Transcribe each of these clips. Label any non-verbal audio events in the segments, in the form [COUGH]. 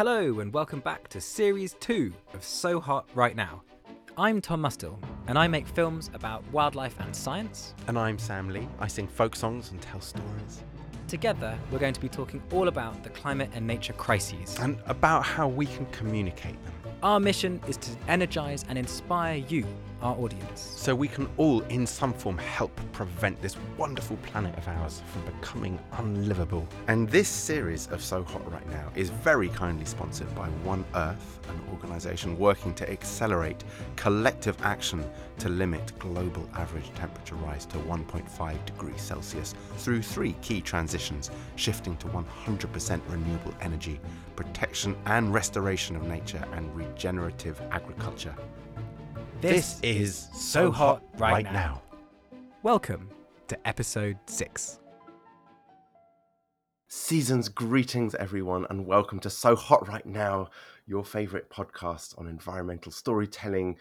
Hello, and welcome back to Series 2 of So Hot Right Now. I'm Tom Mustill, and I make films about wildlife and science. And I'm Sam Lee. I sing folk songs and tell stories. Together, we're going to be talking all about the climate and nature crises. And about how we can communicate them. Our mission is to energize and inspire you, our audience. So we can all, in some form, help prevent this wonderful planet of ours from becoming unlivable. And this series of So Hot Right Now is very kindly sponsored by One Earth, an organisation working to accelerate collective action to limit global average temperature rise to 1.5 degrees Celsius through three key transitions shifting to 100% renewable energy, protection and restoration of nature, and regenerative agriculture. This, is So Hot Right, now. Welcome to episode 6. Season's greetings, everyone, and welcome to So Hot Right Now, your favorite podcast on environmental storytelling,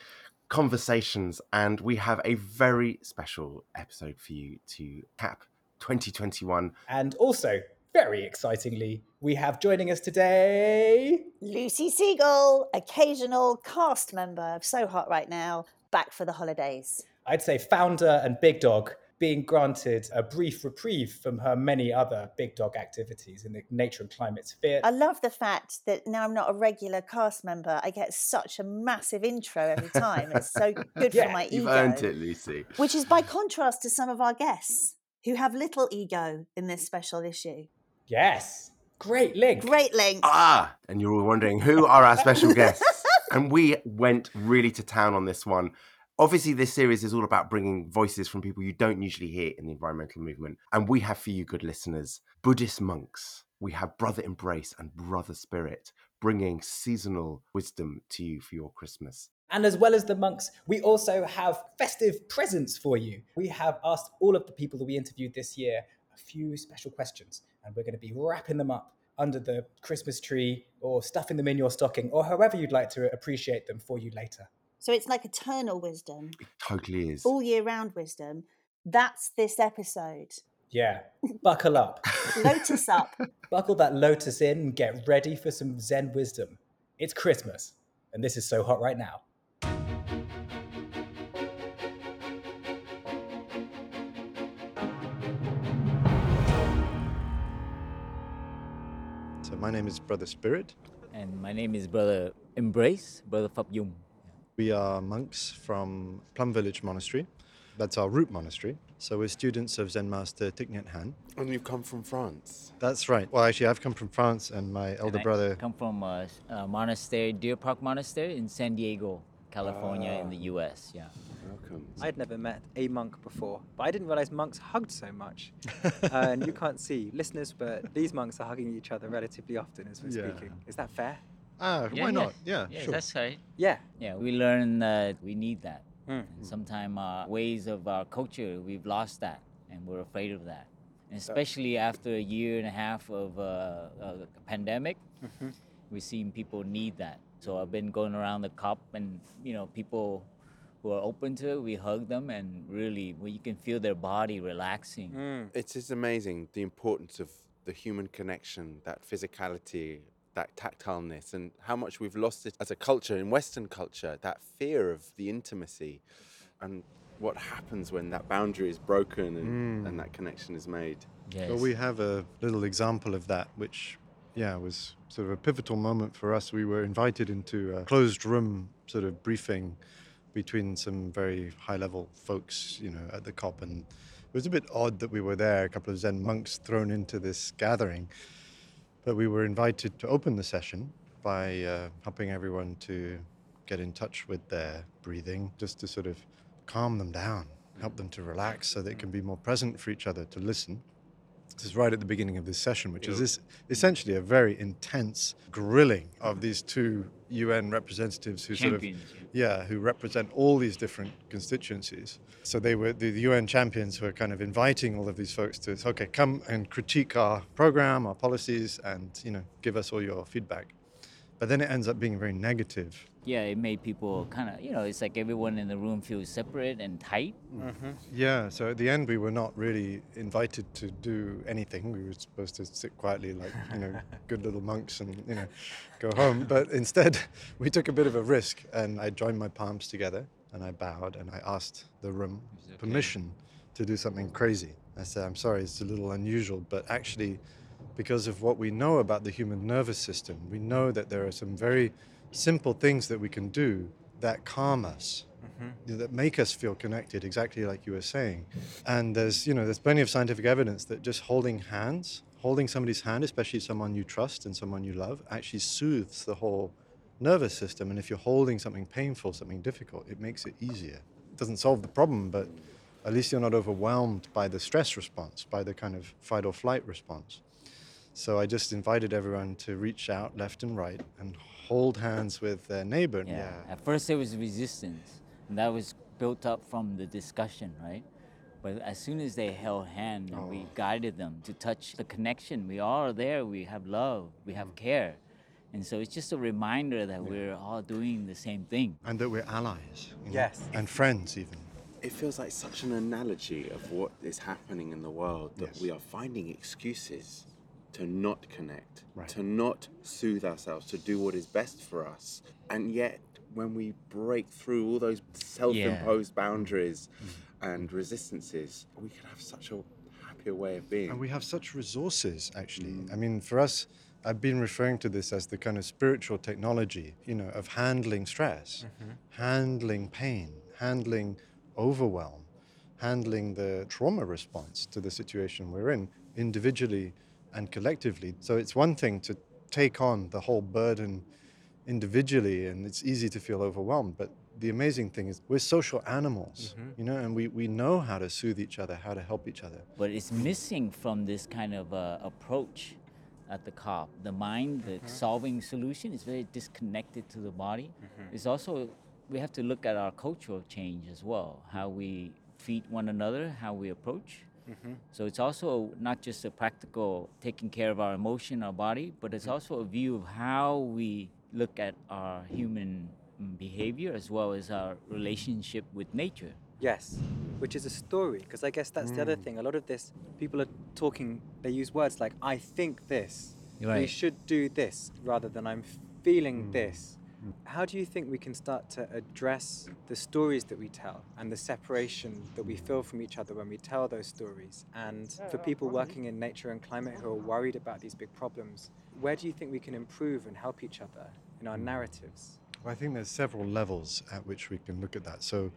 conversations, and we have a very special episode for you to cap 2021. And also, very excitingly, we have joining us today. Lucy Siegle, occasional cast member of So Hot Right Now, back for the holidays. I'd say founder and big dog being granted a brief reprieve from her many other big dog activities in the nature and climate sphere. I love the fact that now I'm not a regular cast member, I get such a massive intro every time. It's so good [LAUGHS] Yeah, for my You've ego. earned it, Lucy. Which is by contrast to some of our guests who have little ego in this special issue. Yes. Great link. Great link. Ah, and you're all wondering who are our special guests. [LAUGHS] and we went really to town on this one. Obviously, this series is all about bringing voices from people you don't usually hear in the environmental movement. And we have for you, good listeners, Buddhist monks. We have Brother Embrace and Brother Spirit bringing seasonal wisdom to you for your Christmas. And as well as the monks, we also have festive presents for you. We have asked all of the people that we interviewed this year a few special questions, and we're going to be wrapping them up under the Christmas tree or stuffing them in your stocking or however you'd like to appreciate them for you later. So it's like eternal wisdom, It totally is. all year round wisdom. That's this episode. Yeah, buckle up. [LAUGHS] Lotus up. Buckle that lotus in and get ready for some Zen wisdom. It's Christmas, and this is so hot right now. My name is Brother Spirit. And my name is Brother Embrace, Brother Phap Dung. We are monks from Plum Village Monastery. That's our root monastery. So we're students of Zen Master Thich Nhat Hanh. and you've come from France. That's right. Well, actually, I've come from France, and my elder And I brother. come from uh, a, a uh, monastery, Deer Park Monastery in San Diego, California, ah. in the U.S. Yeah. Welcome. I'd never met a monk before, but I didn't realize monks hugged so much. [LAUGHS] uh, and you can't see listeners, but these monks are hugging each other relatively often as we're Yeah. speaking. Is that fair? Ah, Yeah, why yeah. not? Yeah, Yeah, sure. that's right. Yeah. Yeah, we learn that we need that. Mm. Sometimes uh, ways of our culture, we've lost that, and we're afraid of that. And especially after a year and a half of uh, a pandemic, Mhm. we've seen people need that. So I've been going around the cup, and you know, people who are open to it, we hug them, and really, when you can feel their body relaxing. Mm. It is amazing the importance of the human connection, that physicality, that tactileness, and how much we've lost it as a culture in Western culture, that fear of the intimacy and what happens when that boundary is broken and, and that connection is made. Yes. Well, we have a little example of that, which, yeah, was sort of a pivotal moment for us. We were invited into a closed room sort of briefing between some very high level folks, you know, at the COP. And it was a bit odd that we were there, a couple of Zen monks thrown into this gathering. But we were invited to open the session by uh, helping everyone to get in touch with their breathing, just to sort of calm them down, help them to relax so they can be more present for each other, to listen. Is right at the beginning of this session, which is this, essentially a very intense grilling of these two UN representatives who sort of yeah, who represent all these different constituencies. So they were the, the UN champions were kind of inviting all of these folks to okay, come and critique our program, our policies, and you know, give us all your feedback. but then it ends up being very negative. Yeah, it made people kind of, you know, it's like everyone in the room feels separate and tight. Mm-hmm. Yeah, so at the end, we were not really invited to do anything. We were supposed to sit quietly, like, you know, [LAUGHS] good little monks and, you know, go home. But instead, [LAUGHS] we took a bit of a risk and I joined my palms together and I bowed and I asked the room permission to do something crazy. I said, I'm sorry, it's a little unusual, but actually, because of what we know about the human nervous system, we know that there are some very simple things that we can do that calm us mm-hmm. that make us feel connected exactly like you were saying. And there's you know there's plenty of scientific evidence that just holding hands holding somebody's hand especially someone you trust and someone you love actually soothes the whole nervous system. And if you're holding something painful something difficult it makes it easier. It doesn't solve the problem but at least you're not overwhelmed by the stress response by the kind of fight or flight response. So i just invited everyone to reach out left and right and hold hands with their neighbor Yeah. At first, there was resistance, and that was built up from the discussion, right? But as soon as they held hand and we oh. guided them to touch the connection, we all are there. We have love, we have mm. care, and so it's just a reminder that we're all doing the same thing. and that we're allies you know, Yes. and friends even It feels like such an analogy of what is happening in the world that Yes. we are finding excuses to not connect, Right. to not soothe ourselves, to do what is best for us. And yet, when we break through all those self imposed boundaries Mm-hmm. and resistances, we can have such a happier way of being. And we have such resources, actually. I mean, for us, I've been referring to this as the kind of spiritual technology, you know, of handling stress, handling pain, handling overwhelm, handling the trauma response to the situation we're in, individually and collectively. So it's one thing to take on the whole burden individually, and it's easy to feel overwhelmed, but the amazing thing is we're social animals, mm-hmm. you know, and we, we know how to soothe each other, how to help each other. But it's missing from this kind of uh, approach at the COP. The mind, the mm-hmm. solving solution is very disconnected to the body. Mm-hmm. It's also, we have to look at our cultural change as well, how we feed one another, how we approach. Mm-hmm. So it's also not just a practical taking care of our emotion, our body, but it's mm-hmm. also a view of how we look at our human mm, behavior as well as our relationship with nature. Yes, which is a story, because I guess that's the other mm. thing. A lot of this, people are talking, they use words like, I think this, we should do this, rather than I'm feeling mm. this. How do you think we can start to address the stories that we tell and the separation that we feel from each other when we tell those stories? And for people working in nature and climate who are worried about these big problems, where do you think we can improve and help each other in our narratives? Well, I think there's several levels at which we can look at that. So,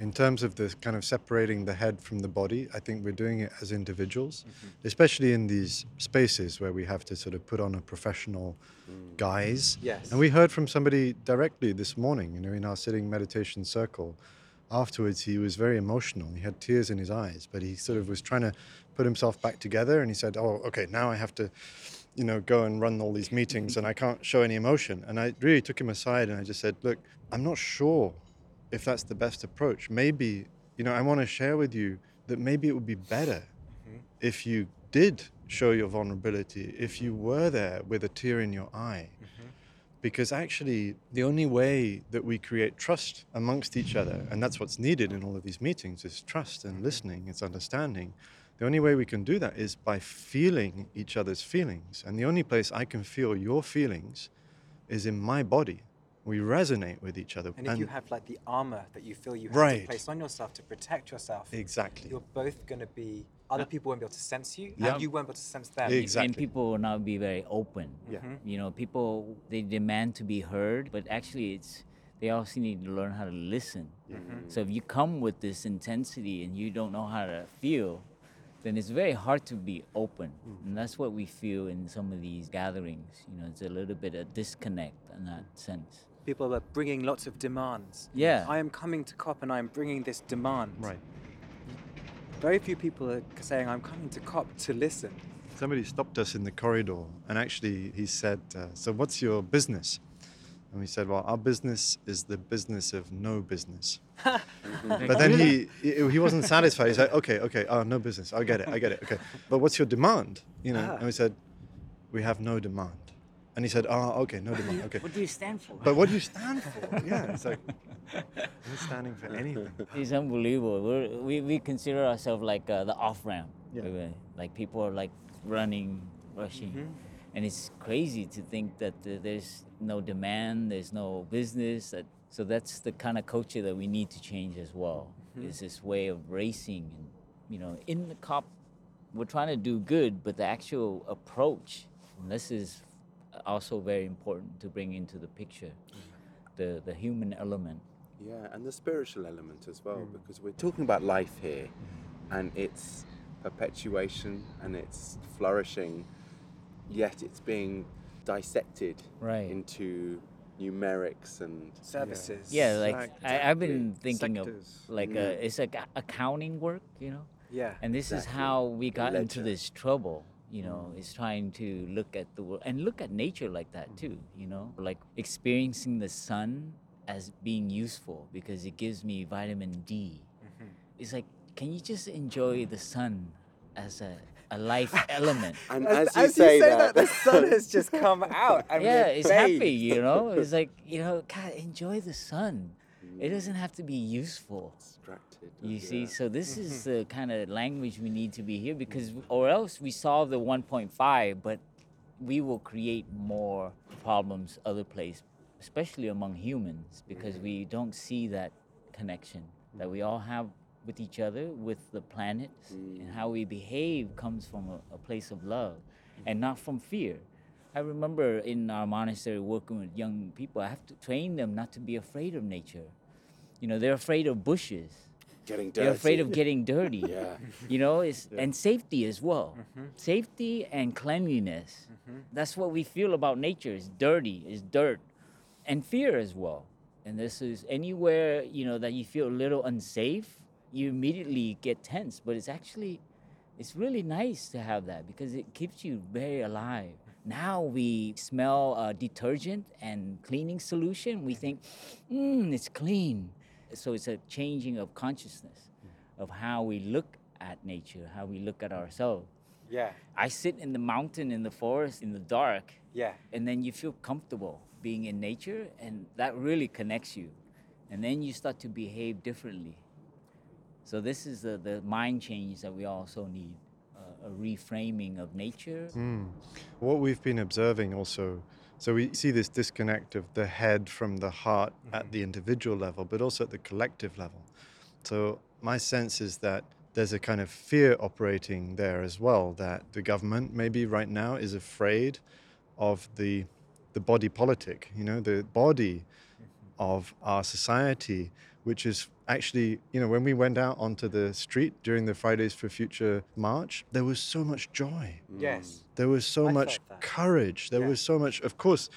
in terms of the kind of separating the head from the body, I think we're doing it as individuals, mm-hmm. especially in these spaces where we have to sort of put on a professional mm. guise. Yes. And we heard from somebody directly this morning, you know, in our sitting meditation circle. Afterwards, he was very emotional. He had tears in his eyes, but he sort of was trying to put himself back together. And he said, "Oh, okay, now I have to." you know, go and run all these meetings and I can't show any emotion. And I really took him aside and I just said, look, I'm not sure if that's the best approach. Maybe, you know, I want to share with you that maybe it would be better mm-hmm. if you did show your vulnerability, if you were there with a tear in your eye. Mm-hmm. Because actually, the only way that we create trust amongst each other, and that's what's needed in all of these meetings, is trust and mm-hmm. listening, it's understanding. The only way we can do that is by feeling each other's feelings. And the only place I can feel your feelings is in my body. We resonate with each other. And if you have like the armor that you feel you have Right. to place on yourself to protect yourself, exactly. you're both going to be, other people won't be able to sense you, Yeah. and you won't be able to sense them. Exactly. And people will not be very open. Yeah. Mm-hmm. You know, people they demand to be heard, but actually it's they also need to learn how to listen. Mm-hmm. So if you come with this intensity and you don't know how to feel, then it's very hard to be open. Mm. And that's what we feel in some of these gatherings. You know, it's a little bit of disconnect in that sense. People are bringing lots of demands. Yeah. I am coming to COP and I am bringing this demand. Right. Very few people are saying, I'm coming to COP to listen. Somebody stopped us in the corridor and actually he said, uh, So what's your business? And we said, Well, our business is the business of no business. [LAUGHS] but then he, he he wasn't satisfied. He said, Okay, okay, oh, no business. I get it, I get it. Okay. But what's your demand? You know, Ah. and we said, We have no demand. And he said, "Ah, okay, no demand. Okay." What do you stand for? But what do you stand for? Yeah, it's like I'm standing for anything. It's unbelievable. We're, we we consider ourselves like uh, the off ramp. Yeah. Like people are like running, rushing, Mm-hmm. and it's crazy to think that uh, there's no demand, there's no business. That so that's the kind of culture that we need to change as well. Mm-hmm. Is this way of racing and you know in the cop, we're trying to do good, but the actual approach, and this is also very important to bring into the picture, the the human element. Yeah, and the spiritual element as well, because we're talking about life here and its perpetuation and its flourishing, yet it's being dissected Right. into numerics and Services. Yeah, like Exact- I, I've been thinking Sectors. of like uh, it's like accounting work, you know. Yeah. And this is how we got into this trouble. You know, is trying to look at the world and look at nature like that too. You know, like experiencing the sun as being useful because it gives me vitamin D. Mm-hmm. It's like, can you just enjoy the sun as a, a life [LAUGHS] element? and As, as, you as say, you say that, that, the sun has just come [LAUGHS] out. And yeah, we're it's happy, you know. It's like you know, God, enjoy the sun. It doesn't have to be useful. distracted. You yeah. see, so this is mm-hmm. the kind of language we need to be here because, or else we solve the 1.5, but we will create more problems other place, especially among humans, because mm-hmm. we don't see that connection that we all have with each other, with the planet, and how we behave comes from a, a place of love, mm-hmm. and not from fear. I remember in our monastery working with young people, I have to train them not to be afraid of nature. You know, they're afraid of bushes. getting dirty. They're afraid of getting [LAUGHS] dirty. Yeah. You know, it's, and safety as well. Mm-hmm. Safety and cleanliness. Mm-hmm. That's what we feel about nature. It's dirty, it's dirt. And fear as well. And this is anywhere, you know, that you feel a little unsafe, you immediately get tense. But it's actually, it's really nice to have that because it keeps you very alive. Now we smell uh, detergent and cleaning solution. We mm-hmm. think, mmm, it's clean. So it's a changing of consciousness of how we look at nature, how we look at ourselves. Yeah. I sit in the mountain, in the forest, in the dark, Yeah. and then you feel comfortable being in nature, and that really connects you. And then you start to behave differently. So, this is the, the mind change that we also need uh, a reframing of nature. Mm. What we've been observing also, so we see this disconnect of the head from the heart at mm-hmm. the individual level, but also at the collective level. So my sense is that there's a kind of fear operating there as well, that the government maybe right now is afraid of the the body politic, you know, the body mm-hmm. of our society, which is actually, you know, when we went out onto the street during the Fridays for Future march, there was so much joy. Mm. Yes. There was so I much felt that. courage. There Yeah. was so much, of course,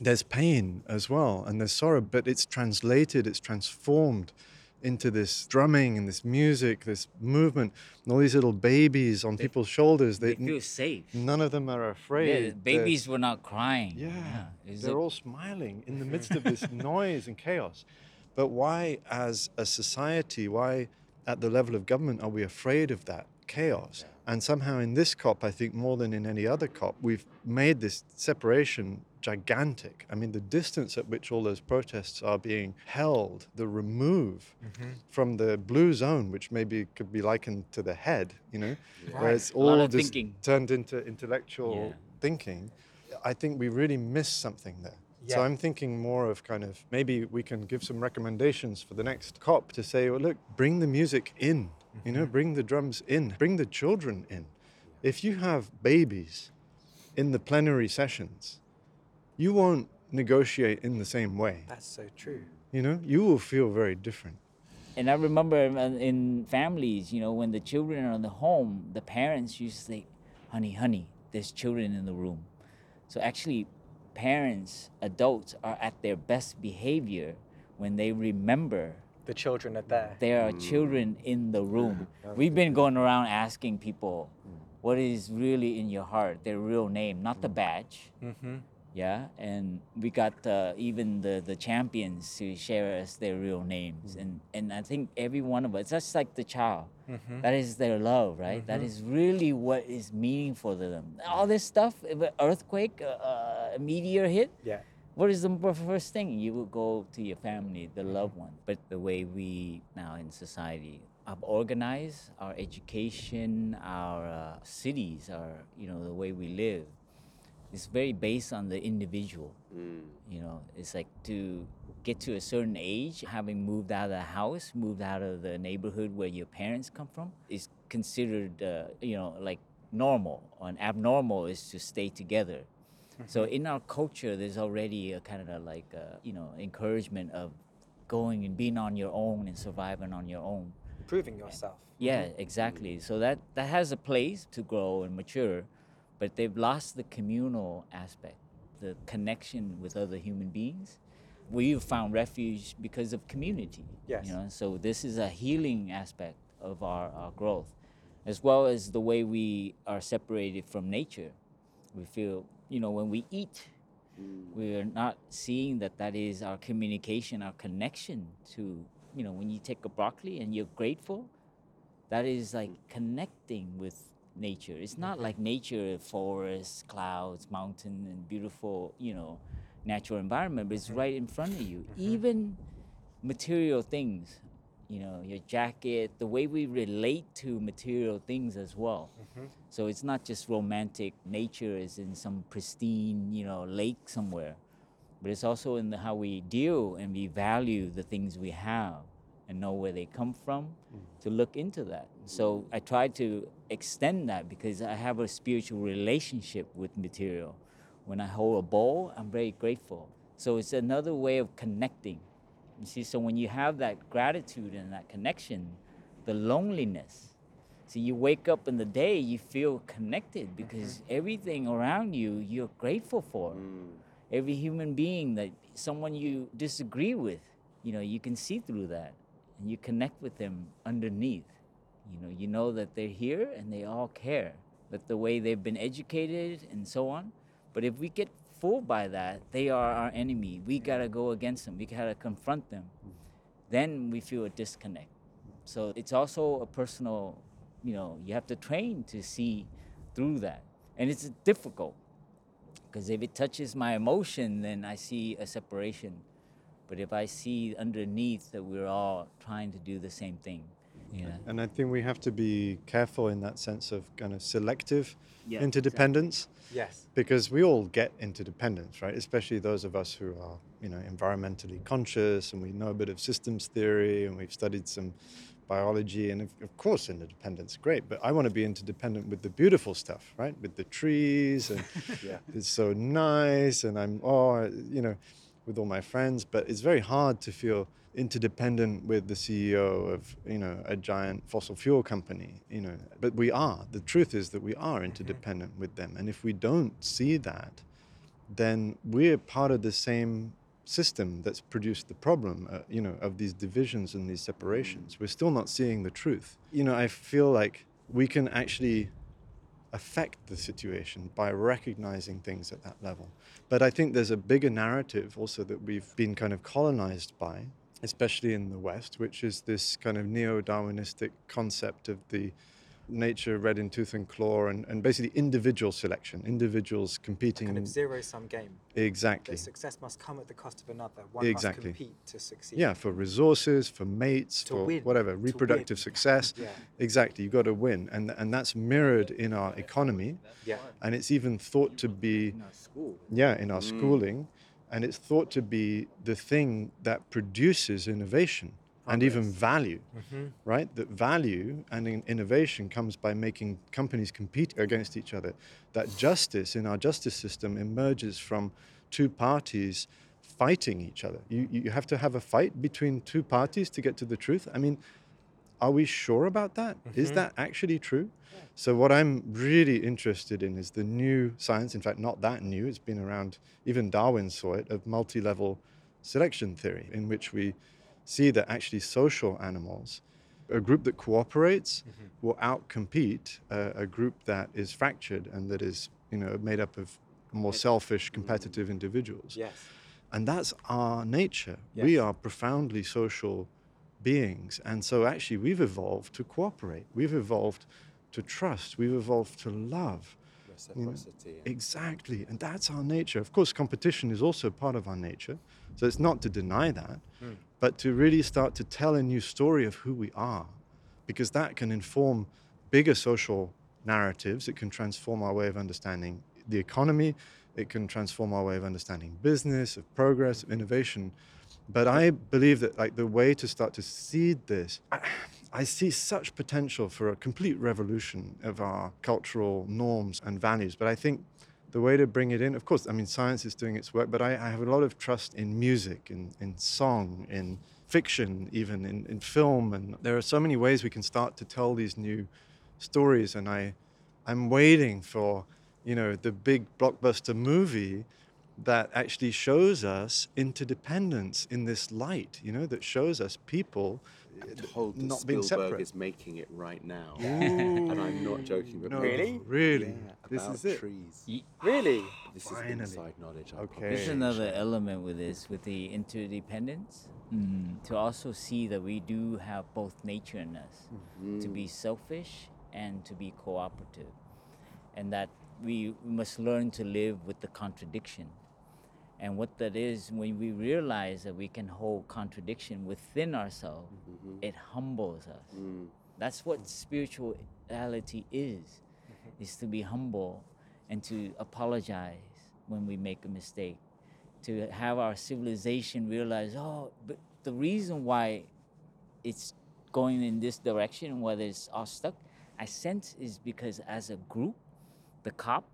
there's pain as well and there's sorrow, but it's translated, it's transformed into this drumming and this music, this movement, and all these little babies on people's shoulders. They They, feel safe. none of them are Yeah, afraid. the They're- babies were not crying. yeah, It's they're like- all smiling in the midst of this [LAUGHS] noise and chaos. But why, as a society, why at the level of government are we afraid of that chaos? And somehow in this COP, I think more than in any other COP, we've made this separation gigantic. I mean, the distance at which all those protests are being held, the remove mm-hmm. from the blue zone, which maybe could be likened to the head, you know, where it's all of thinking. turned into intellectual Yeah. thinking. I think we really miss something there. So I'm thinking more of kind of maybe we can give some recommendations for the next COP to say, well, look, bring the music in, you know, mm-hmm. bring the drums in, bring the children in. If you have babies in the plenary sessions, you won't negotiate in the same way. That's so true. You know, you will feel very different. And I remember in- in families, you know, when the children are in the home, the parents used to say, honey, honey, there's children in the room. So actually, parents, adults are at their best behavior when they remember The children are there. there are children in the room. We've been going around asking people what is really in your heart, their real name, not the badge. Mm-hmm. Yeah, and we got uh, even the, the champions to share us their real names, and and I think every one of us, just like the child, Mm-hmm. that is their love, right? That is really what is meaningful to them. All this stuff, if earthquake, uh, uh, a meteor hit, Yeah. what is the first thing? You would go to your family, the loved one. But the way we now in society have organized our education, our uh, cities, our you know the way we live, is very based on the individual. You know, it's like to get to a certain age, having moved out of the house, moved out of the neighborhood where your parents come from, is considered uh, you know like normal. And abnormal is to stay together. So in our culture, there's already a kind of like uh, you know encouragement of going and being on your own and surviving on your own. Proving yourself. Yeah, exactly. So that that has a place to grow and mature, but they've lost the communal aspect, the connection with other human beings. We've found refuge because of community. Yes. You know, so this is a healing aspect of our, our growth, as well as the way we are separated from nature. We feel, you know, when we eat, mm. we are not seeing that that is our communication, our connection to, you know, when you take a broccoli and you're grateful, that is like mm. connecting with nature. It's not mm-hmm. like nature, forests, clouds, mountain, and beautiful, you know, natural environment, but it's mm-hmm. right in front of you. Mm-hmm. Even material things, you know, your jacket, the way we relate to material things as well. So it's not just romantic nature is in some pristine, you know, lake somewhere, but it's also in the, how we deal and we value the things we have and know where they come from mm. to look into that. So I try to extend that because I have a spiritual relationship with material. When I hold a bowl, I'm very grateful. So it's another way of connecting. You see, so when you have that gratitude and that connection, the loneliness, so you wake up in the day, you feel connected mm-hmm. because everything around you, you're grateful for. Mm. Every human being that someone you disagree with, you know, you can see through that and you connect with them underneath. You know, you know that they're here and they all care, but the way they've been educated and so on. But if we get fooled by that, they are our enemy. We gotta go against them. We gotta confront them. Mm. Then we feel a disconnect. So it's also a personal, you know, you have to train to see through that. And it's difficult because if it touches my emotion, then I see a separation. But if I see underneath that we're all trying to do the same thing, yeah. And I think we have to be careful in that sense of kind of selective Yeah, interdependence Yes. because we all get interdependence, right? Especially those of us who are, you know, environmentally conscious and we know a bit of systems theory and we've studied some biology and of, of course interdependence great but i want to be interdependent with the beautiful stuff right? With the trees and [LAUGHS] Yeah. it's so nice and i'm oh you know with all my friends but it's very hard to feel interdependent with the ceo of you know a giant fossil fuel company you know. But we are. The truth is that we are mm-hmm. interdependent with them and if we don't see that then we're part of the same system that's produced the problem, uh, you know, of these divisions and these separations. We're still not seeing the truth. You know, I feel like we can actually affect the situation by recognizing things at that level. But I think there's a bigger narrative also that we've been kind of colonized by, especially in the West, which is this kind of neo Darwinistic concept of the nature red in tooth and claw and, and basically individual selection, individuals competing. Kind of zero sum game. exactly. That success must come at the cost of another. One Exactly. must compete to succeed. Yeah, for resources, for mates, To for win, whatever, reproductive success. Yeah. Exactly, you've got to win. And, and that's mirrored in our economy. Yeah. And it's even thought to be, yeah, in our mm. schooling. And it's thought to be the thing that produces innovation and even value, mm-hmm. right? That value and in- innovation comes by making companies compete against each other. That justice in our justice system emerges from two parties fighting each other. You, you have to have a fight between two parties to get to the truth. I mean, are we sure about that? Is mm-hmm. that actually true? So, what I'm really interested in is the new science, in fact, not that new, it's been around, even Darwin saw it, of multi level selection theory, in which we see that actually social animals, a group that cooperates, mm-hmm. will outcompete a, a group that is fractured and that is, you know, made up of more selfish, mm-hmm. competitive individuals. Yes. And that's our nature. We are profoundly social beings. And so actually we've evolved to cooperate. We've evolved to trust. We've evolved to love. Reciprocity. Exactly. And that's our nature. Of course, competition is also part of our nature. So it's not to deny that, hmm. But to really start to tell a new story of who we are, because that can inform bigger social narratives. It can transform our way of understanding the economy. It can transform our way of understanding business, of progress, of innovation. But I believe that like the way to start to seed this, I, see such potential for a complete revolution of our cultural norms and values. But I think the way to bring it in, of course, I mean, science is doing its work, but I, I have a lot of trust in music, in, in song, in fiction, even in, in film. And there are so many ways we can start to tell these new stories. And I, I'm waiting for, you know, the big blockbuster movie that actually shows us interdependence in this light, you know, that shows us people told that not being Spielberg separate. is making it right now. and I'm not joking. But No, Really? Really? Yeah, this about is it. trees. Ye- [SIGHS] Really? This Finally. is inside knowledge. I Okay. There's promise. another element with this, with the interdependence, mm, to also see that we do have both nature in us, to be selfish and to be cooperative, and that we must learn to live with the contradiction. And what that is, when we realize that we can hold contradiction within ourselves, mm-hmm. it humbles us. Mm. That's what spirituality is, mm-hmm. is to be humble and to apologize when we make a mistake. To have our civilization realize, oh, but the reason why it's going in this direction, whether it's all stuck, I sense is because as a group, the cop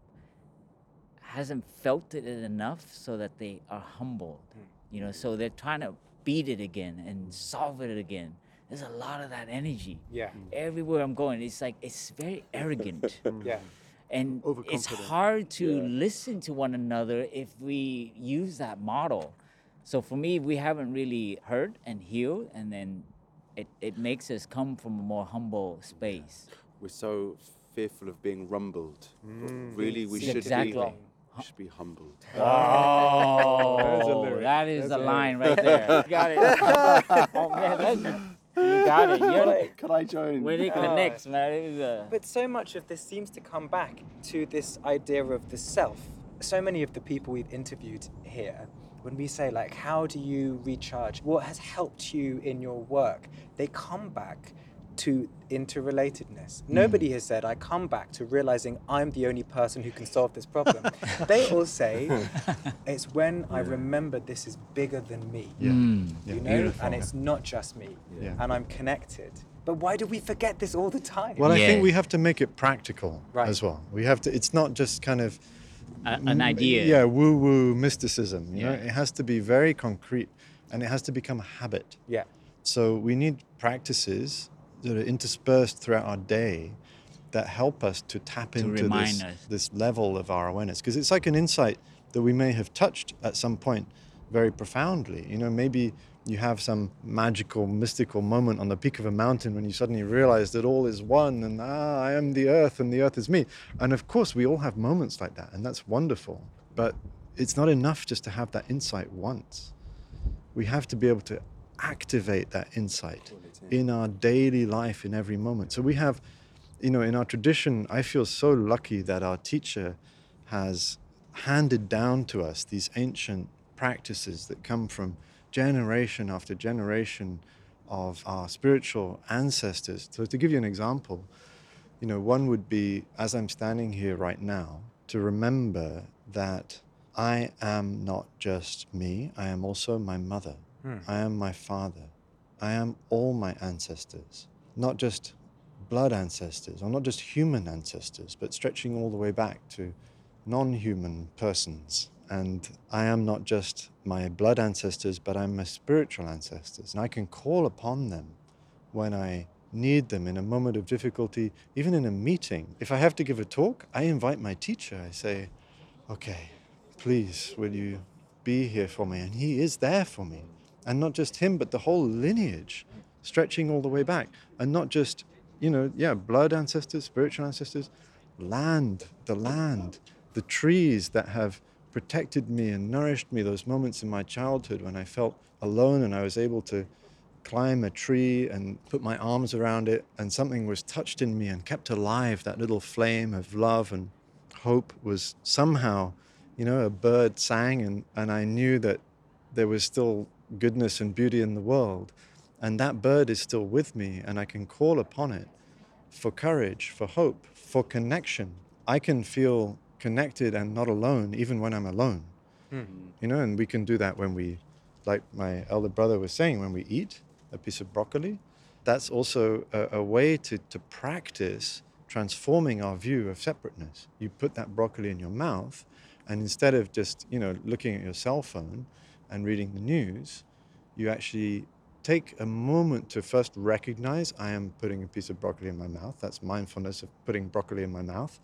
hasn't felt it enough so that they are humbled. Hmm. You know, so they're trying to beat it again and solve it again. There's a lot of that energy. Yeah. Everywhere I'm going, it's like it's very arrogant. [LAUGHS] Hmm. Yeah. and it's hard to listen to one another if we use that model. So for me, we haven't really heard and healed, and then it, it makes us come from a more humble space. We're so fearful of being rumbled. But really, we It's should exactly. be. We should be humbled. Oh, that is the line right there. You got it. [LAUGHS] oh man, that's, you got it. You're, Can I join? when it uh, connects, man, it was a. But so much of this seems to come back to this idea of the self. So many of the people we've interviewed here, when we say, like, how do you recharge? What has helped you in your work? They come back to interrelatedness. Nobody has said, I come back to realizing I'm the only person who can solve this problem. [LAUGHS] they all say, [LAUGHS] it's when I remember this is bigger than me. Yeah. Mm. yeah. You know, Beautiful. and it's not just me, Yeah. and I'm connected. But why do we forget this all the time? Well, I think we have to make it practical Right. as well. We have to. It's not just kind of A- an mm, idea. Yeah, woo-woo mysticism. You know, Yeah. it has to be very concrete, and it has to become a habit. yeah. So we need practices that are interspersed throughout our day that help us to tap To into this, us. this level of our awareness. Because it's like an insight that we may have touched at some point very profoundly. You know, maybe you have some magical, mystical moment on the peak of a mountain when you suddenly realize that all is one and ah, I am the earth and the earth is me. And of course, we all have moments like that, and that's wonderful. But it's not enough just to have that insight once we have to be able to activate that insight in our daily life in every moment so we have you know in our tradition i feel so lucky that our teacher has handed down to us these ancient practices that come from generation after generation of our spiritual ancestors so to give you an example you know one would be as i'm standing here right now to remember that I am not just me, I am also my mother. Hmm. I am my father. I am all my ancestors, not just blood ancestors, or not just human ancestors, but stretching all the way back to non human persons. And I am not just my blood ancestors, but I'm my spiritual ancestors. And I can call upon them when I need them in a moment of difficulty, even in a meeting. If I have to give a talk, I invite my teacher. I say, okay, please, will you be here for me? And he is there for me. And not just him, but the whole lineage stretching all the way back. And not just, you know, yeah, blood ancestors, spiritual ancestors, land, the land, the trees that have protected me and nourished me those moments in my childhood when I felt alone and I was able to climb a tree and put my arms around it and something was touched in me and kept alive that little flame of love and hope was somehow, you know, a bird sang and, and I knew that there was still goodness and beauty in the world. And that bird is still with me, and I can call upon it for courage, for hope, for connection. I can feel connected and not alone, even when I'm alone. Hmm. You know, and we can do that when we, like my elder brother was saying, when we eat a piece of broccoli. That's also a, a way to, to practice transforming our view of separateness. You put that broccoli in your mouth, and instead of just, you know, looking at your cell phone and reading the news, you actually take a moment to first recognize I am putting a piece of broccoli in my mouth. That's mindfulness of putting broccoli in my mouth.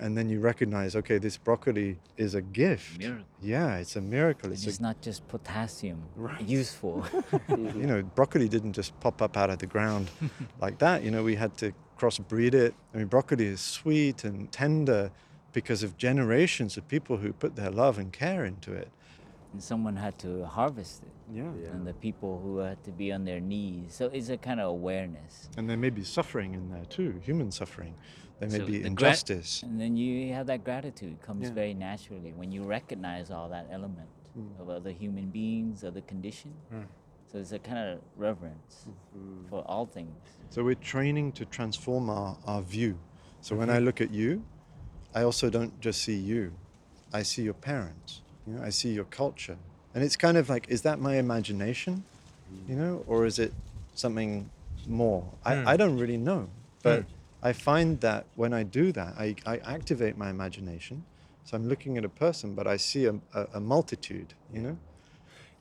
And then you recognize, okay, this broccoli is a gift. Miracle. Yeah, it's a miracle. It's It's a, not just potassium, useful. [LAUGHS] Mm-hmm. you know, broccoli didn't just pop up out of the ground [LAUGHS] like that. You know, we had to crossbreed it. I mean, broccoli is sweet and tender because of generations of people who put their love and care into it. And someone had to harvest it. Yeah. And the people who had to be on their knees. So it's a kind of awareness. And there may be suffering in there too, human suffering. There may So be the gra- injustice. And then you have that gratitude comes Yeah. very naturally when you recognize all that element Mm. of other human beings, other condition. So it's a kind of reverence Mm-hmm. for all things. So we're training to transform our, our view. So when I look at you, I also don't just see you. I see your parents. You know, I see your culture. And it's kind of like, is that my imagination? Mm. You know, or is it something more? I, mm. I don't really know. But mm. I find that when I do that, I, I activate my imagination. So I'm looking at a person, but I see a, a, a multitude, you know?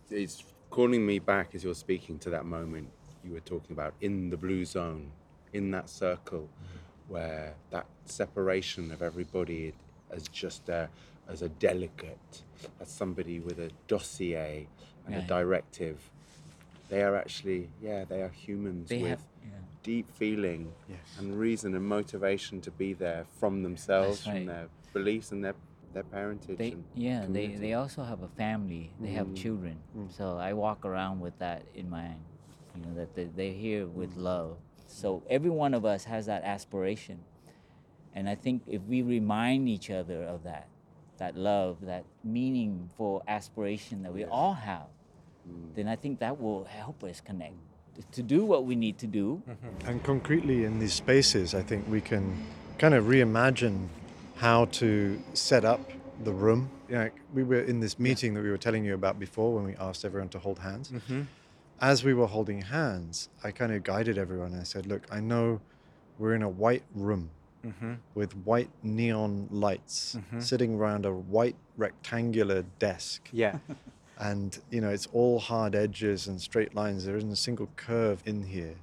It's calling me back as you're speaking to that moment you were talking about in the blue zone, in that circle mm-hmm. where that separation of everybody as just a, as a delegate, as somebody with a dossier and a Yeah. directive. They are actually, yeah, they are humans They with have, yeah. deep feeling Yes. and reason and motivation to be there from themselves, right. from their beliefs and their their parentage. They, and yeah, they, community. they also have a family. They have mm. children. Mm. So I walk around with that in mind. You know that they, they're here with mm. love. So every one of us has that aspiration, and I think if we remind each other of that, that love, that meaningful aspiration that we all have, mm. then I think that will help us connect to do what we need to do. Mm-hmm. And concretely in these spaces, I think we can kind of reimagine how to set up the room. You know, we were in this meeting that we were telling you about before when we asked everyone to hold hands. Mm-hmm. As we were holding hands, I kind of guided everyone. I said, Look, I know we're in a white room Mm-hmm. with white neon lights mm-hmm. sitting around a white rectangular desk. Yeah. [LAUGHS] and you know it's all hard edges and straight lines. There isn't a single curve in here.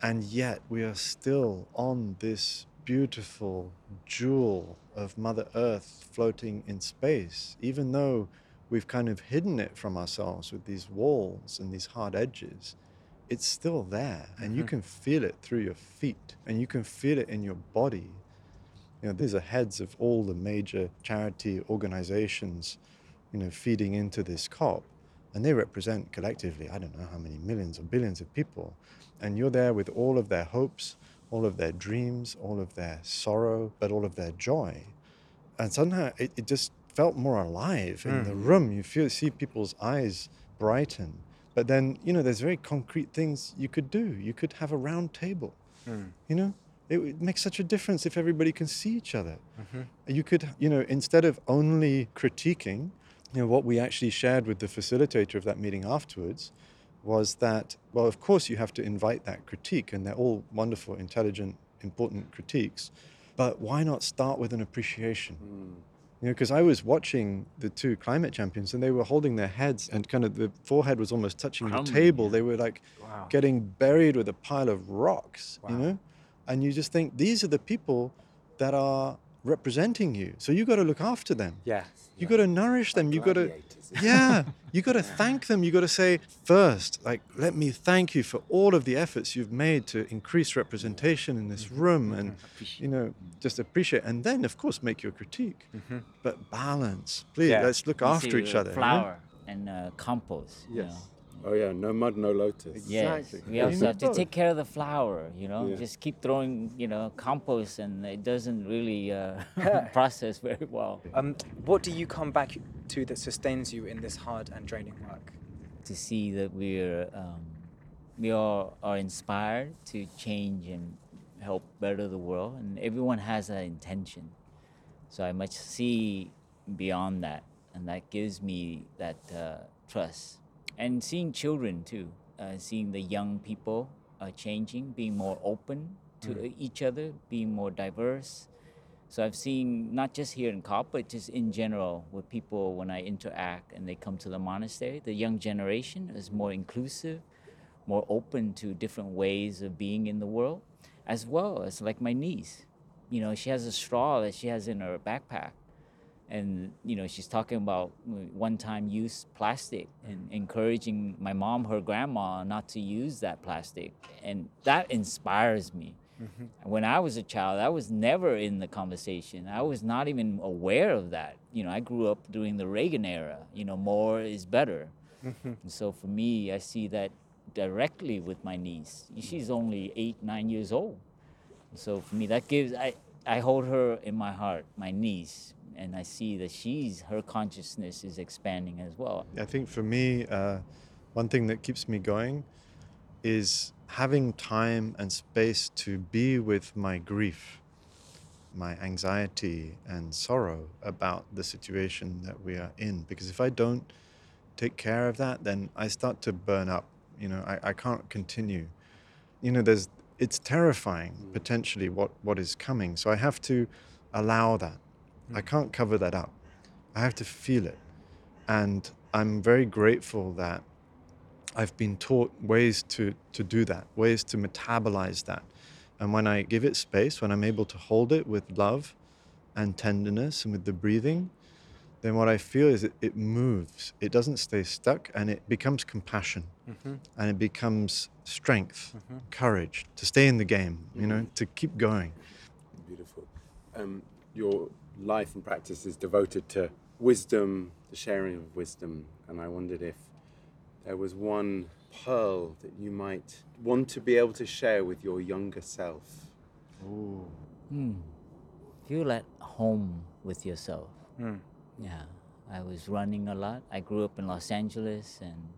And yet we are still on this beautiful jewel of mother earth floating in space even though we've kind of hidden it from ourselves with these walls and these hard edges it's still there and you mm-hmm. can feel it through your feet and you can feel it in your body you know these are heads of all the major charity organizations you know, feeding into this COP. And they represent collectively, I don't know how many millions or billions of people. And you're there with all of their hopes, all of their dreams, all of their sorrow, but all of their joy. And somehow it, it just felt more alive in the mm-hmm. room. You feel see people's eyes brighten. But then, you know, there's very concrete things you could do. You could have a round table. Mm. You know? It would make such a difference if everybody can see each other. Mm-hmm. You could, you know, instead of only critiquing, you know, what we actually shared with the facilitator of that meeting afterwards was that, well, of course you have to invite that critique, and they're all wonderful, intelligent, important critiques, but why not start with an appreciation? Mm. You know, because I was watching the two climate champions and they were holding their heads and kind of the forehead was almost touching the table. yeah. They were like Wow. getting buried with a pile of rocks, you know? And you just think these are the people that are representing you. So you got to look after them. Yeah. You got to nourish them. You got to, [LAUGHS] yeah, you got to [LAUGHS] thank them. You got to say, first, like, let me thank you for all of the efforts you've made to increase representation in this mm-hmm. room and, mm-hmm. you know, just appreciate. And then, of course, make your critique. Mm-hmm. But balance. Please, Yeah. let's look You after each other. you know? And uh, compost. you Yes. know. Oh yeah, no mud, no lotus. Yes, Exactly. we you also have to both. take care of the flower. You know, Yeah. just keep throwing, you know, compost, and it doesn't really uh, [LAUGHS] [LAUGHS] process very well. Um, what do you come back to that sustains you in this hard and draining work? To see that we're um, we all are inspired to change and help better the world, and everyone has that intention. So I much see beyond that, and that gives me that uh, trust. And seeing children too, uh, seeing the young people uh, changing, being more open to each other, being more diverse. So I've seen not just here in COP, but just in general with people when I interact and they come to the monastery. The young generation is more inclusive, more open to different ways of being in the world, as well as like my niece. You know, she has a straw that she has in her backpack. And, you know, she's talking about uh, one time use plastic and encouraging my mom, her grandma, not to use that plastic. And that inspires me. Mm-hmm. When I was a child, I was never in the conversation. I was not even aware of that. You know, I grew up during the Reagan era. You know, more is better. Mm-hmm. And so for me, I see that directly with my niece. She's only eight, nine years old. So for me, that gives I I hold her in my heart, my niece, and I see that she's her consciousness is expanding as well. I think for me, uh, one thing that keeps me going is having time and space to be with my grief, my anxiety and sorrow about the situation that we are in. Because if I don't take care of that, then I start to burn up. You know, I, I can't continue. You know, there's it's terrifying potentially what, what is coming. So I have to allow that. I can't cover that up. I have to feel it. And I'm very grateful that I've been taught ways to, to do that, ways to metabolize that. And when I give it space, when I'm able to hold it with love and tenderness and with the breathing, then what I feel is it, it moves. It doesn't stay stuck and it becomes compassion mm-hmm. and it becomes strength, mm-hmm. courage to stay in the game, you know, mm-hmm. to keep going. Beautiful. Um, your life and practice is devoted to wisdom, the sharing of wisdom, and I wondered if there was one pearl that you might want to be able to share with your younger self. Hmm. Feel at home with yourself. Yeah. I was running a lot. I grew up in Los Angeles and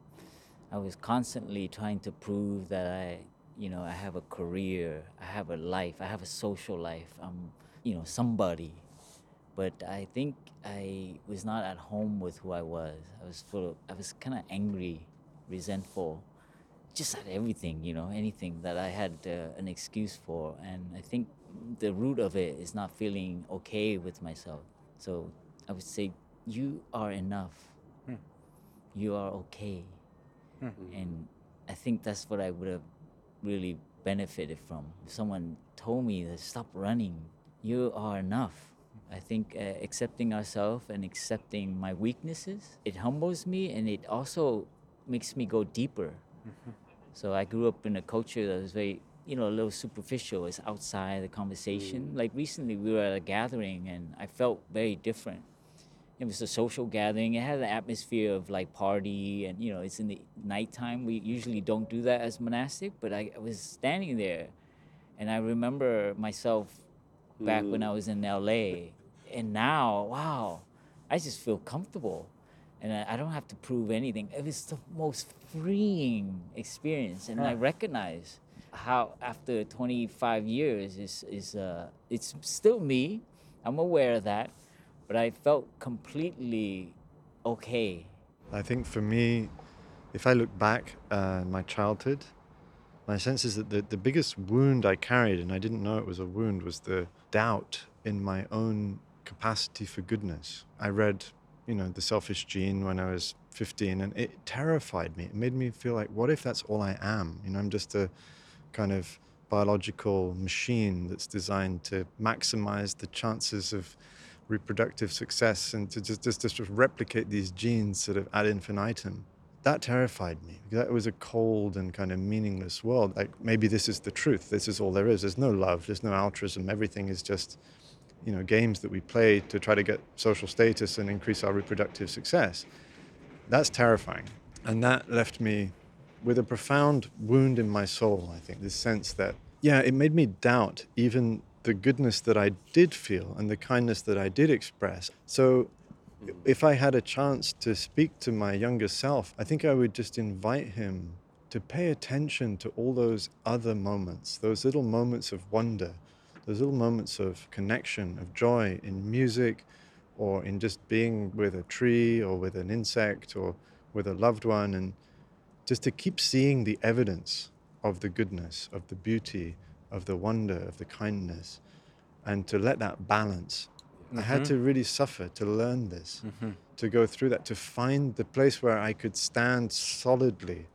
I was constantly trying to prove that I, you know, I have a career, I have a life, I have a social life. I'm, you know, somebody. But I think I was not at home with who I was. I was full of, I was kind of angry, resentful, just at everything, you know, anything that I had uh, an excuse for. And I think the root of it is not feeling okay with myself. So I would say, you are enough. You are okay. And I think that's what I would have really benefited from. If someone told me to stop running, you are enough. I think uh, accepting ourselves and accepting my weaknesses, it humbles me and it also makes me go deeper. So I grew up in a culture that was very, you know, a little superficial. It's outside the conversation. Like recently, we were at a gathering and I felt very different. It was a social gathering. It had an atmosphere of like party, and you know, it's in the nighttime. We usually don't do that as monastic, but I, I was standing there, and I remember myself back when I was in LA, and now, wow, I just feel comfortable, and I, I don't have to prove anything. It was the most freeing experience, and I recognize how after 25 years is is uh, it's still me. I'm aware of that, but I felt completely okay. I think for me, if I look back uh, my childhood, my sense is that the, the biggest wound I carried, and I didn't know it was a wound, was the doubt in my own capacity for goodness. I read, you know, The Selfish Gene when I was 15, and it terrified me. It made me feel like, what if that's all I am? You know, I'm just a kind of biological machine that's designed to maximize the chances of reproductive success and to just, just, just replicate these genes sort of ad infinitum. That terrified me. That was a cold and kind of meaningless world. Like maybe this is the truth. This is all there is. There's no love. There's no altruism. Everything is just, you know, games that we play to try to get social status and increase our reproductive success. That's terrifying. And that left me with a profound wound in my soul, I think, this sense that, yeah, it made me doubt even the goodness that I did feel and the kindness that I did express. So if I had a chance to speak to my younger self, I think I would just invite him to pay attention to all those other moments, those little moments of wonder, those little moments of connection, of joy in music or in just being with a tree or with an insect or with a loved one, and just to keep seeing the evidence of the goodness, of the beauty, of the wonder, of the kindness, and to let that balance. I had mm-hmm. to really suffer to learn this, mm-hmm. to go through that, to find the place where I could stand solidly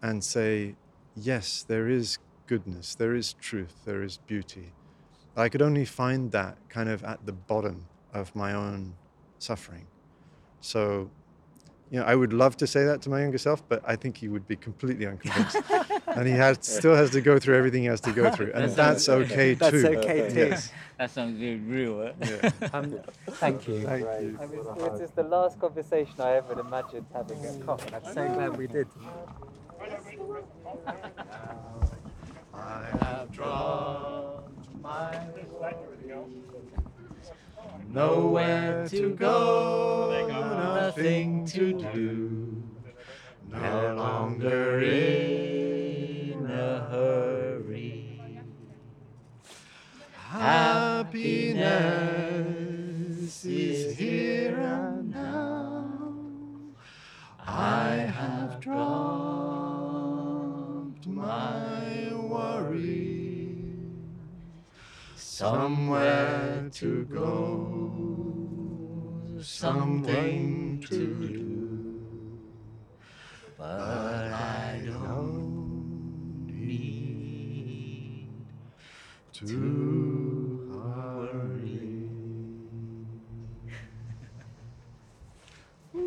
and say, yes, there is goodness, there is truth, there is beauty. I could only find that kind of at the bottom of my own suffering. So, you know, I would love to say that to my younger self, but I think he would be completely unconvinced. [LAUGHS] and he has still has to go through everything he has to go through. And that's okay That's too. okay too. Yes. That sounds very real. eh? Yeah. [LAUGHS] Um, thank you. Thank I you. mean, this is the last conversation I ever imagined having at COP, I'm so glad we did. I have drawn my nowhere to go, nothing to do, no longer in a hurry. Happiness is here and now. I have dropped somewhere to go, something to do, but I don't need to hurry. [LAUGHS]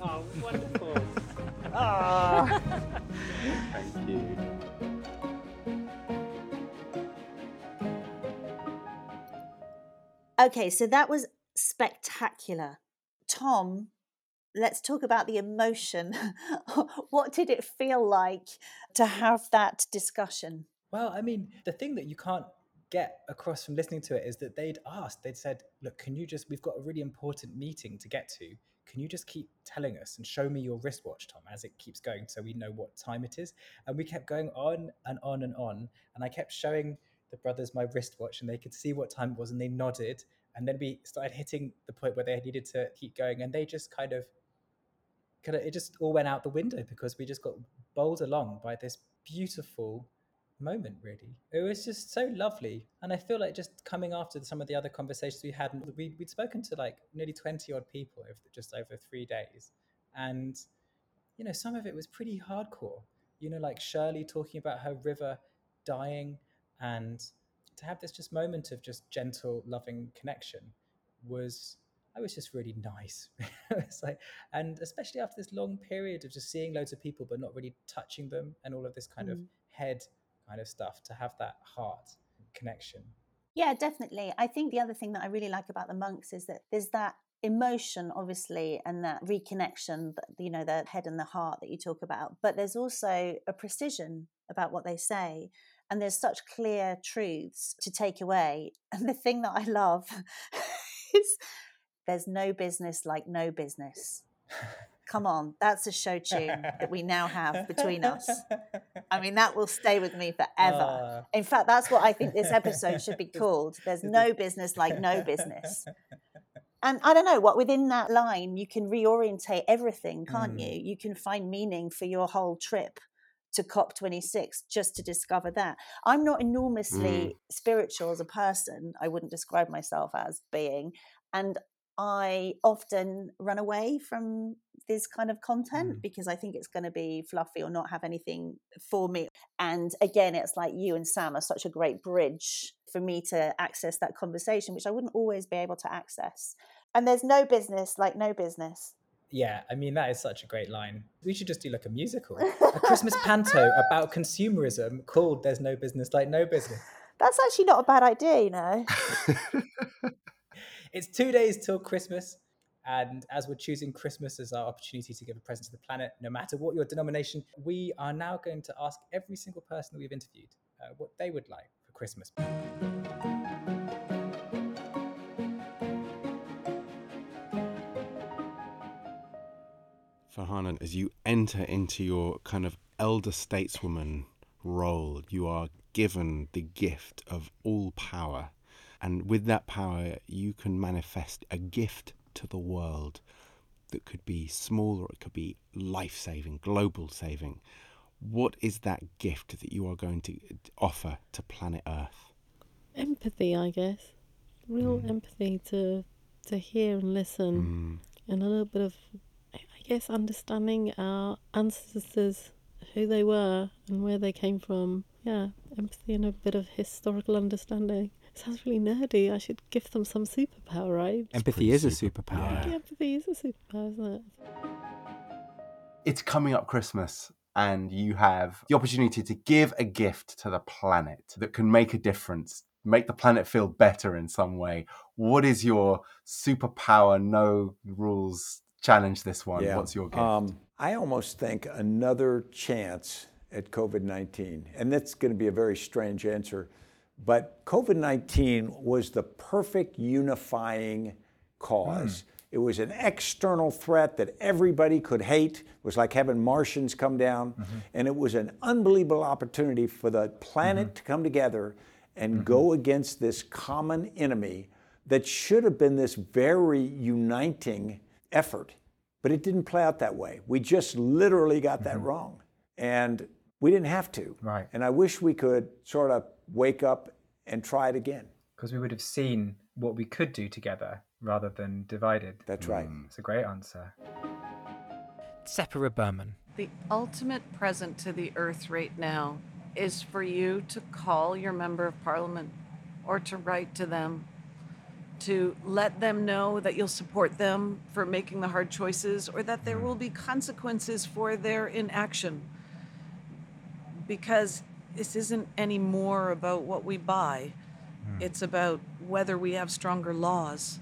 Oh, wonderful. Thank [LAUGHS] ah. [LAUGHS] Okay, so that was spectacular. Tom, let's talk about the emotion. [LAUGHS] what did it feel like to have that discussion? Well, I mean, the thing that you can't get across from listening to it is that they'd asked, they'd said, Look, can you just, we've got a really important meeting to get to. Can you just keep telling us and show me your wristwatch, Tom, as it keeps going so we know what time it is? And we kept going on and on and on. And I kept showing the brothers my wristwatch and they could see what time it was and they nodded. And then we started hitting the point where they needed to keep going and they just kind of kind of it just all went out the window because we just got bowled along by this beautiful moment really it was just so lovely and i feel like just coming after some of the other conversations we had we, we'd spoken to like nearly 20 odd people over just over three days and you know some of it was pretty hardcore you know like shirley talking about her river dying and to have this just moment of just gentle loving connection was I was just really nice. [LAUGHS] it's like, and especially after this long period of just seeing loads of people but not really touching them and all of this kind of Mm. head kind of stuff, to have that heart connection. Yeah, definitely. I think the other thing that I really like about the monks is that there's that emotion, obviously, and that reconnection, you know, the head and the heart that you talk about. But there's also a precision about what they say. And there's such clear truths to take away. [LAUGHS] And the thing that I love [LAUGHS] is there's no business like no business. Come on, that's a show tune that we now have between us. I mean, that will stay with me forever. Ah. In fact, that's what I think this episode should be [LAUGHS] called. There's no business like no business. And I don't know what within that line you can reorientate everything, can't Mm. you? You can find meaning for your whole trip to COP26 just to discover that. I'm not enormously spiritual as a person. I wouldn't describe myself as being. And I often run away from this kind of content Mm. because I think it's going to be fluffy or not have anything for me. And again, it's like you and Sam are such a great bridge for me to access that conversation, which I wouldn't always be able to access. And there's no business like no business. Yeah, I mean, that is such a great line. We should just do like a musical, a Christmas [LAUGHS] panto about consumerism called There's No Business Like No Business. That's actually not a bad idea, you know. [LAUGHS] It's two days till Christmas, And as we're choosing Christmas as our opportunity to give a present to the planet, no matter what your denomination, we are now going to ask every single person that we've interviewed uh, what they would like for Christmas. Farhana, as you enter into your kind of elder stateswoman role, you are given the gift of all power. And with that power, you can manifest a gift to the world that could be small or it could be life saving, global saving. What is that gift that you are going to offer to planet Earth? Empathy, I guess. Real mm. empathy to to hear and listen, mm. and a little bit of, guess, understanding our ancestors, who they were and where they came from. Yeah, empathy and a bit of historical understanding. Sounds really nerdy. I should give them some superpower, right? Empathy pretty is a super- superpower. yeah. Empathy is a superpower, isn't it? It's coming up Christmas, and you have the opportunity to give a gift to the planet that can make a difference, make the planet feel better in some way. What is your superpower, no rules challenge this one? What's your um, gift? Um, I almost think another chance at COVID 19, and that's going to be a very strange answer, but COVID 19 was the perfect unifying cause. Hmm. It was an external threat that everybody could hate. It was like having Martians come down. Mm-hmm. And it was an unbelievable opportunity for the planet mm-hmm. to come together and mm-hmm. go against this common enemy that should have been this very uniting effort. But it didn't play out that way. We just literally got that mm-hmm. wrong. And we didn't have to. Right. And I wish we could sort of wake up and try it again. Because we would have seen what we could do together rather than divided. That's right. Mm. It's a great answer. Tzeporah Berman. The ultimate present to the earth right now is for you to call your member of parliament or to write to them to let them know that you'll support them for making the hard choices or that there mm-hmm. will be consequences for their inaction. Because this isn't anymore about what we buy, mm. it's about whether we have stronger laws.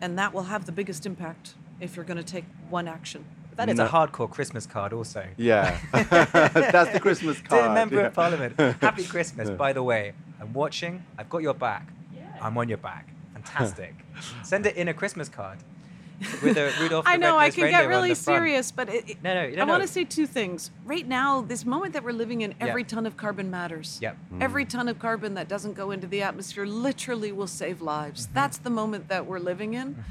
And that will have the biggest impact if you're going to take one action. That is a hardcore Christmas card, also. yeah, [LAUGHS] [LAUGHS] that's the Christmas card. Dear Member yeah. of Parliament, happy [LAUGHS] Christmas. By the way, I'm watching. I've got your back. I'm on your back. Fantastic. [LAUGHS] Send it in a Christmas card with a [LAUGHS] Rudolph. I know I can get really serious, but it, it- No, no, no, I want to say two things. Right now, this moment that we're living in, Yeah. every ton of carbon matters. Yep. Every ton of carbon that doesn't go into the atmosphere literally will save lives. Mm-hmm. That's the moment that we're living in.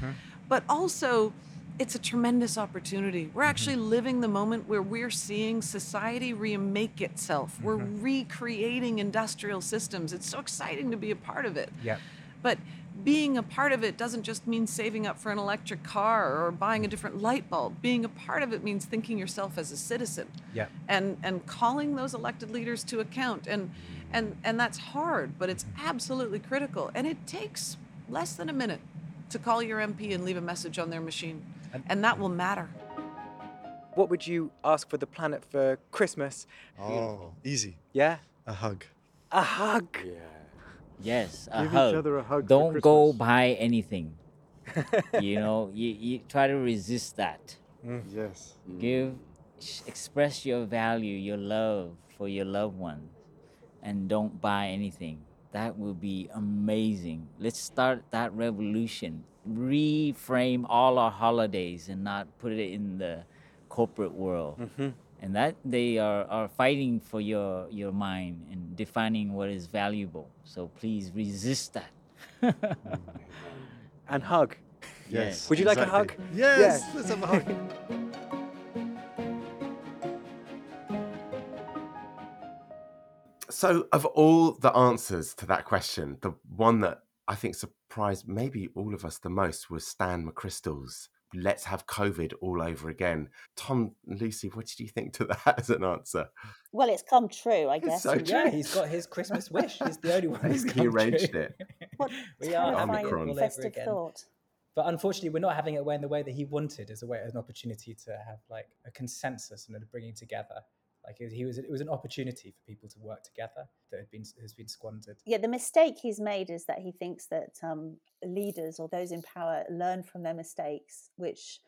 But also, it's a tremendous opportunity. We're actually Mm-hmm. living the moment where we're seeing society remake itself. We're Mm-hmm. recreating industrial systems. It's so exciting to be a part of it. Yep. But being a part of it doesn't just mean saving up for an electric car or buying a different light bulb. Being a part of it means thinking yourself as a citizen. Yep. And and calling those elected leaders to account. And and and that's hard, but it's absolutely critical. And it takes less than a minute to call your MP and leave a message on their machine. And that will matter. What would you ask for the planet for Christmas? Oh, easy. Yeah? A hug. A hug. Yes, a Give each hug. other a hug for Don't go Christmas. buy anything. [LAUGHS] you know, you, you try to resist that. Mm. Yes. Give, sh- express your value, your love for your loved ones, and don't buy anything. That will be amazing. Let's start that revolution. Reframe all our holidays and not put it in the corporate world. Mm-hmm. And that they are, are fighting for your, your mind and defining what is valuable. So please resist that. [LAUGHS] And hug. Yes. Would you like a hug? Yes. Yeah. Let's have a hug. So, of all the answers to that question, the one that I think surprised maybe all of us the most was Stan McChrystal's "Let's have COVID all over again." Tom, Lucy, what did you think to that [LAUGHS] as an answer? Well, it's come true, I guess. so and true. Yeah, he's got his Christmas wish. He's the only [LAUGHS] one who's He come arranged true. it. [LAUGHS] What we are having it Omicron. all over festive again. thought. But unfortunately, we're not having it in the way that he wanted, as a way, as an opportunity to have like a consensus and a bringing together Like it, he was, it was an opportunity for people to work together that had been has been squandered. Yeah, the mistake he's made is that he thinks that um, leaders or those in power learn from their mistakes, which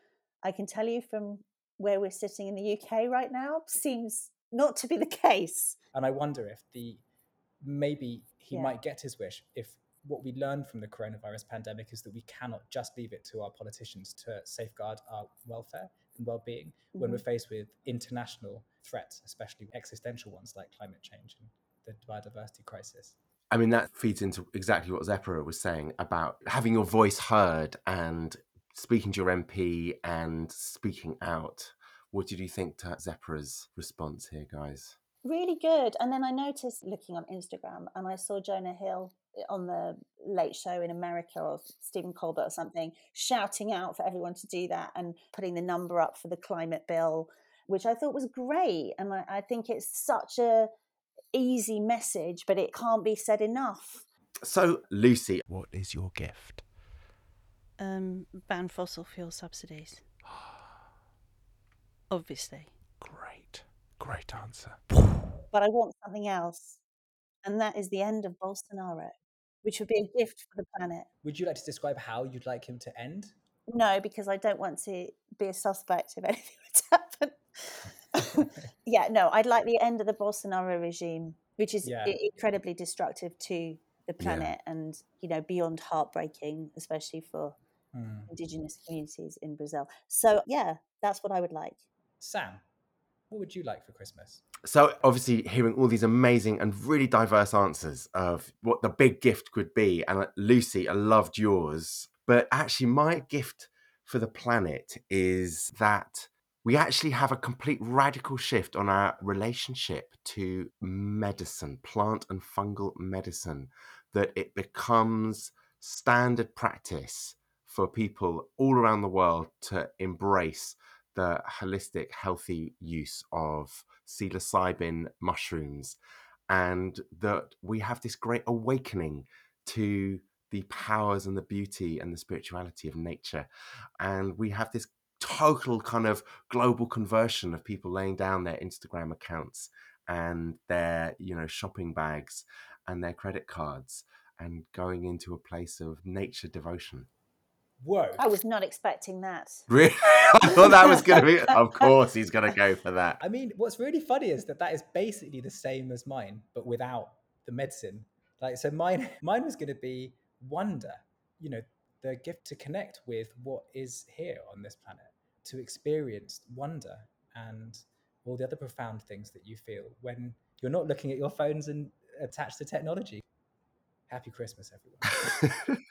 I can tell you from where we're sitting in the UK right now [LAUGHS] seems not to be the case. And I wonder if the maybe he Yeah. might get his wish if what we learned from the coronavirus pandemic is that we cannot just leave it to our politicians to safeguard our welfare and well-being when we're Mhm. faced with international threats, especially existential ones like climate change and the biodiversity crisis. I mean, that feeds into exactly what Tzeporah was saying about having your voice heard and speaking to your MP and speaking out. What did you think to Tzeporah's response here, guys? Really good. And then I noticed looking on Instagram and I saw Jonah Hill on the late show in America or Stephen Colbert or something shouting out for everyone to do that and putting the number up for the climate bill, which I thought was great. And I, I think it's such a easy message, but it can't be said enough. So, Lucy, what is your gift? Um, ban fossil fuel subsidies. [GASPS] Obviously. Great, great answer. But I want something else. And that is the end of Bolsonaro, which would be a gift for the planet. Would you like to describe how you'd like him to end? No, because I don't want to be a suspect if [LAUGHS] anything were to happen. [LAUGHS] yeah, no, I'd like the end of the Bolsonaro regime, which is Yeah. incredibly destructive to the planet and, you know, beyond heartbreaking, especially for Hmm. indigenous communities in Brazil. So, yeah, that's what I would like. Sam, what would you like for Christmas? So, obviously, hearing all these amazing and really diverse answers of what the big gift could be. And uh, Lucy, I loved yours. But actually, my gift for the planet is that we actually have a complete radical shift on our relationship to medicine, plant and fungal medicine, that it becomes standard practice for people all around the world to embrace the holistic, healthy use of psilocybin mushrooms, and that we have this great awakening to the powers and the beauty and the spirituality of nature. And we have this total kind of global conversion of people laying down their Instagram accounts and their, you know, shopping bags and their credit cards and going into a place of nature devotion. Whoa. I was not expecting that. Really? [LAUGHS] I thought that was going to be. [LAUGHS] Of course, he's going to go for that. I mean, what's really funny is that that is basically the same as mine, but without the medicine. Like, so mine, [LAUGHS] mine was going to be wonder. You know, the gift to connect with what is here on this planet, to experience wonder and all the other profound things that you feel when you're not looking at your phones and attached to technology. Happy Christmas, everyone. [LAUGHS]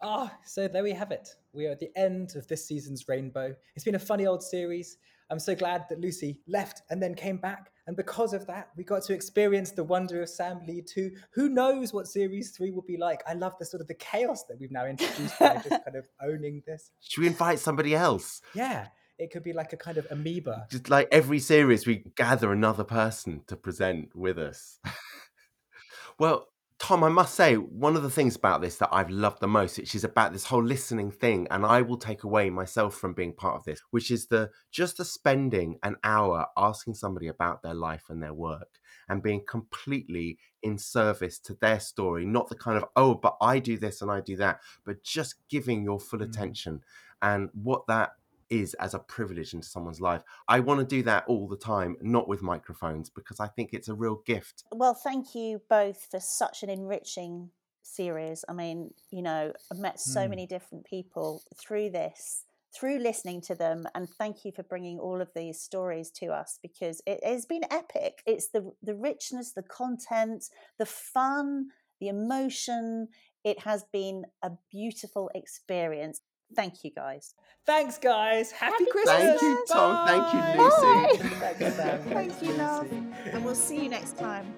Ah, so there we have it. We are at the end of this season's Rainbow. It's been a funny old series. I'm so glad that Lucy left and then came back. And because of that, we got to experience the wonder of Sam Lee too. Who knows what series three will be like? I love the sort of the chaos that we've now introduced by just [LAUGHS] kind of owning this. Should we invite somebody else? Yeah, it could be like a kind of amoeba. Just like every series, we gather another person to present with us. [LAUGHS] well, Tom, I must say, one of the things about this that I've loved the most, which is about this whole listening thing, and I will take away myself from being part of this, which is the just the spending an hour asking somebody about their life and their work and being completely in service to their story, not the kind of, oh, but I do this and I do that, but just giving your full mm. attention. And what that is as a privilege into someone's life. I want to do that all the time, not with microphones, because I think it's a real gift. Well, thank you both for such an enriching series. I mean, you know, I've met so Hmm. many different people through this, through listening to them, and thank you for bringing all of these stories to us because it has been epic. It's the the richness, the content, the fun, the emotion. It has been a beautiful experience. Thank you, guys. Thanks, guys. Happy, Happy Christmas. Thank you, Tom. Bye. Thank you, Bye. Lucy. Thanks, Sam. Thank Thanks, you, love. Lucy. And we'll see you next time.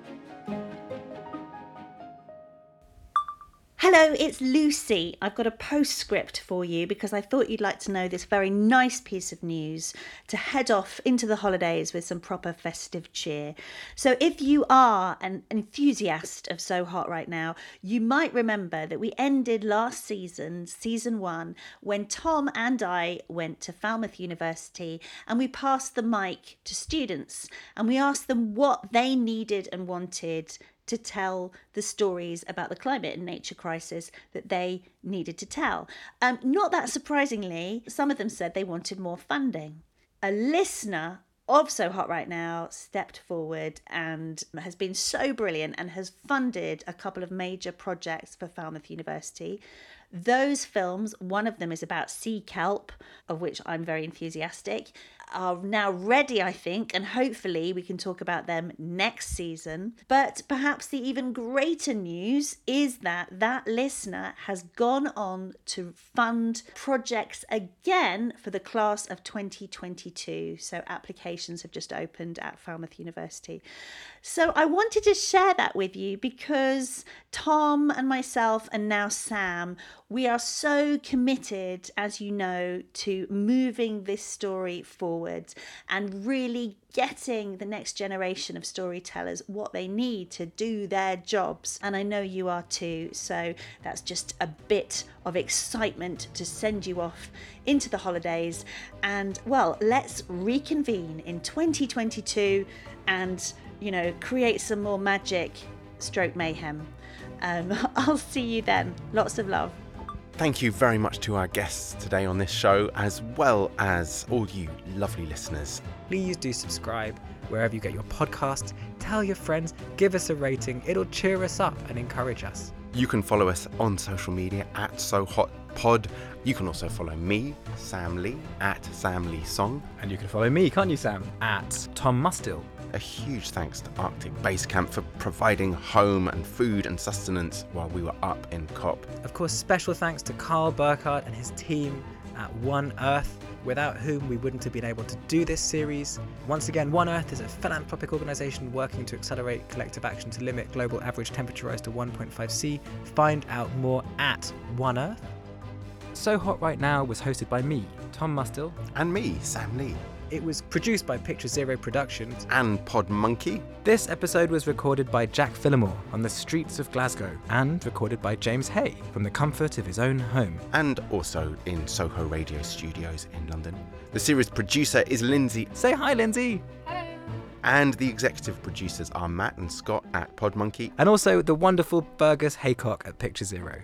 Hello, it's Lucy. I've got a postscript for you because I thought you'd like to know this very nice piece of news to head off into the holidays with some proper festive cheer. So, if you are an enthusiast of So Hot right now, you might remember that we ended last season, season one, when Tom and I went to Falmouth University and we passed the mic to students and we asked them what they needed and wanted to tell the stories about the climate and nature crisis that they needed to tell. Um, not that surprisingly, some of them said they wanted more funding. A listener of So Hot Right Now stepped forward and has been so brilliant and has funded a couple of major projects for Falmouth University. Those films, one of them is about sea kelp, of which I'm very enthusiastic, are now ready, I think, and hopefully we can talk about them next season. But perhaps the even greater news is that that listener has gone on to fund projects again for the class of 2022. So applications have just opened at Falmouth University. So I wanted to share that with you because Tom and myself, and now Sam, we are so committed, as you know, to moving this story forward and really getting the next generation of storytellers what they need to do their jobs. And I know you are too. So that's just a bit of excitement to send you off into the holidays. And well, let's reconvene in 2022 and, you know, create some more magic stroke mayhem. Um, [LAUGHS] I'll see you then. Lots of love. Thank you very much to our guests today on this show, as well as all you lovely listeners. Please do subscribe wherever you get your podcasts. Tell your friends, give us a rating. It'll cheer us up and encourage us. You can follow us on social media at So Hot Pod. You can also follow me, Sam Lee, at Sam Lee Song. And you can follow me, can't you, Sam? At Tom Mustill. A huge thanks to Arctic Base Camp for providing home and food and sustenance while we were up in COP. Of course, special thanks to Karl Burkart and his team at One Earth, without whom we wouldn't have been able to do this series. Once again, One Earth is a philanthropic organisation working to accelerate collective action to limit global average temperature rise to 1.5 C. Find out more at One Earth. So Hot Right Now was hosted by me, Tom Mustill. And me, Sam Lee. It was produced by Picture Zero Productions. And Pod Monkey. This episode was recorded by Jack Phillimore on the streets of Glasgow and recorded by James Hay from the comfort of his own home. And also in Soho Radio Studios in London. The series producer is Lindsay. Say hi, Lindsay. Hello. And the executive producers are Matt and Scott at Pod Monkey. And also the wonderful Burgess Haycock at Picture Zero.